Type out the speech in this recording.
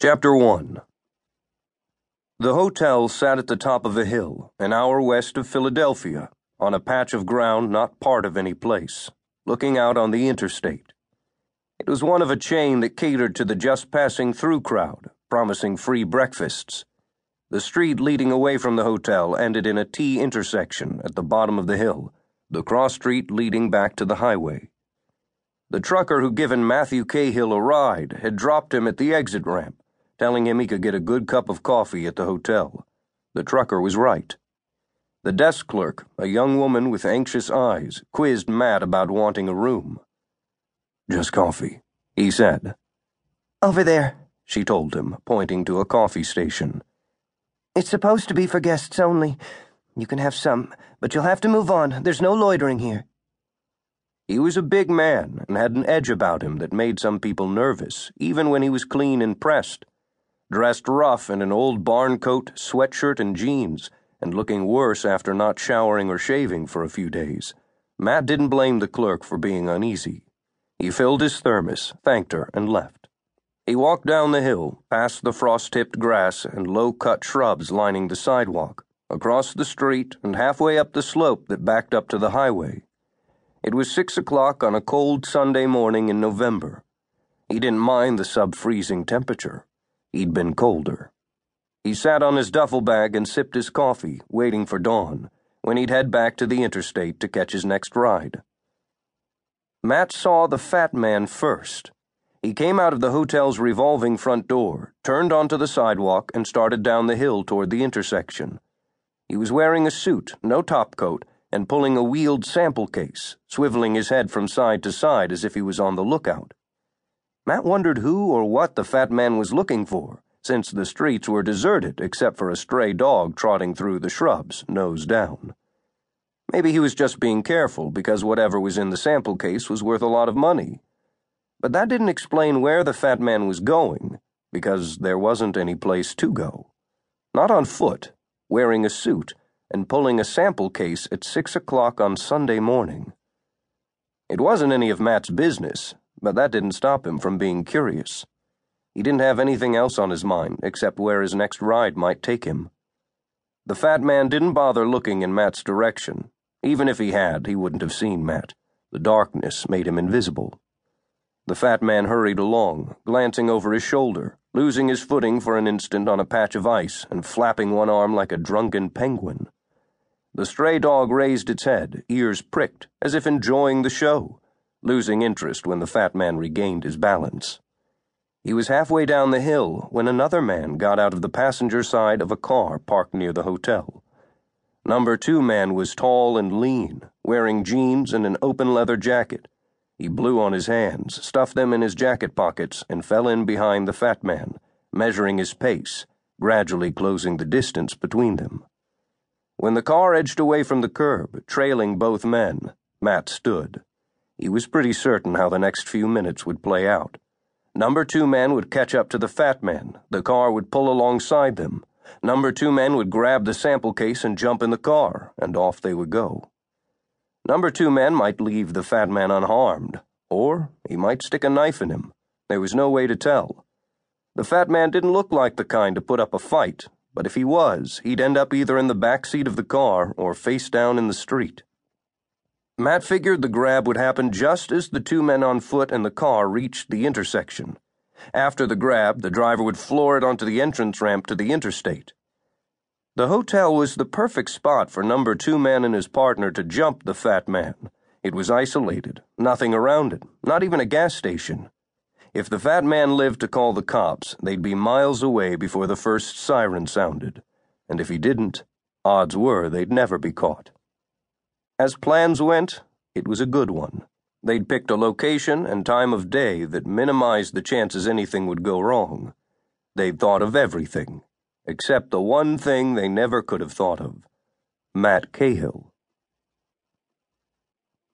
Chapter 1 The hotel sat at the top of a hill, an hour west of Philadelphia, on a patch of ground not part of any place, looking out on the interstate. It was one of a chain that catered to the just passing through crowd, promising free breakfasts. The street leading away from the hotel ended in a T intersection at the bottom of the hill, the cross street leading back to the highway. The trucker who given Matthew Cahill a ride had dropped him at the exit ramp telling him he could get a good cup of coffee at the hotel. The trucker was right. The desk clerk, a young woman with anxious eyes, quizzed Matt about wanting a room. Just coffee, he said. Over there, she told him, pointing to a coffee station. It's supposed to be for guests only. You can have some, but you'll have to move on. There's no loitering here. He was a big man and had an edge about him that made some people nervous, even when he was clean and pressed dressed rough in an old barn coat, sweatshirt, and jeans, and looking worse after not showering or shaving for a few days. Matt didn't blame the clerk for being uneasy. He filled his thermos, thanked her, and left. He walked down the hill, past the frost tipped grass and low cut shrubs lining the sidewalk, across the street, and halfway up the slope that backed up to the highway. It was six o'clock on a cold Sunday morning in November. He didn't mind the sub freezing temperature. He'd been colder. He sat on his duffel bag and sipped his coffee, waiting for dawn, when he'd head back to the interstate to catch his next ride. Matt saw the fat man first. He came out of the hotel's revolving front door, turned onto the sidewalk, and started down the hill toward the intersection. He was wearing a suit, no topcoat, and pulling a wheeled sample case, swiveling his head from side to side as if he was on the lookout. Matt wondered who or what the fat man was looking for, since the streets were deserted except for a stray dog trotting through the shrubs, nose down. Maybe he was just being careful because whatever was in the sample case was worth a lot of money. But that didn't explain where the fat man was going, because there wasn't any place to go. Not on foot, wearing a suit, and pulling a sample case at six o'clock on Sunday morning. It wasn't any of Matt's business, but that didn't stop him from being curious. He didn't have anything else on his mind except where his next ride might take him. The fat man didn't bother looking in Matt's direction. Even if he had, he wouldn't have seen Matt. The darkness made him invisible. The fat man hurried along, glancing over his shoulder, losing his footing for an instant on a patch of ice and flapping one arm like a drunken penguin. The stray dog raised its head, ears pricked, as if enjoying the show losing interest when the fat man regained his balance. He was halfway down the hill when another man got out of the passenger side of a car parked near the hotel. Number two man was tall and lean, wearing jeans and an open leather jacket. He blew on his hands, stuffed them in his jacket pockets, and fell in behind the fat man, measuring his pace, gradually closing the distance between them. When the car edged away from the curb, trailing both men, Matt stood. He was pretty certain how the next few minutes would play out. Number two men would catch up to the fat man. The car would pull alongside them. Number two men would grab the sample case and jump in the car, and off they would go. Number two men might leave the fat man unharmed, or he might stick a knife in him. There was no way to tell. The fat man didn't look like the kind to put up a fight, but if he was, he'd end up either in the back seat of the car or face down in the street. Matt figured the grab would happen just as the two men on foot and the car reached the intersection. After the grab, the driver would floor it onto the entrance ramp to the interstate. The hotel was the perfect spot for number two man and his partner to jump the fat man. It was isolated, nothing around it, not even a gas station. If the fat man lived to call the cops, they'd be miles away before the first siren sounded. And if he didn't, odds were they'd never be caught. As plans went, it was a good one. They'd picked a location and time of day that minimized the chances anything would go wrong. They'd thought of everything, except the one thing they never could have thought of Matt Cahill.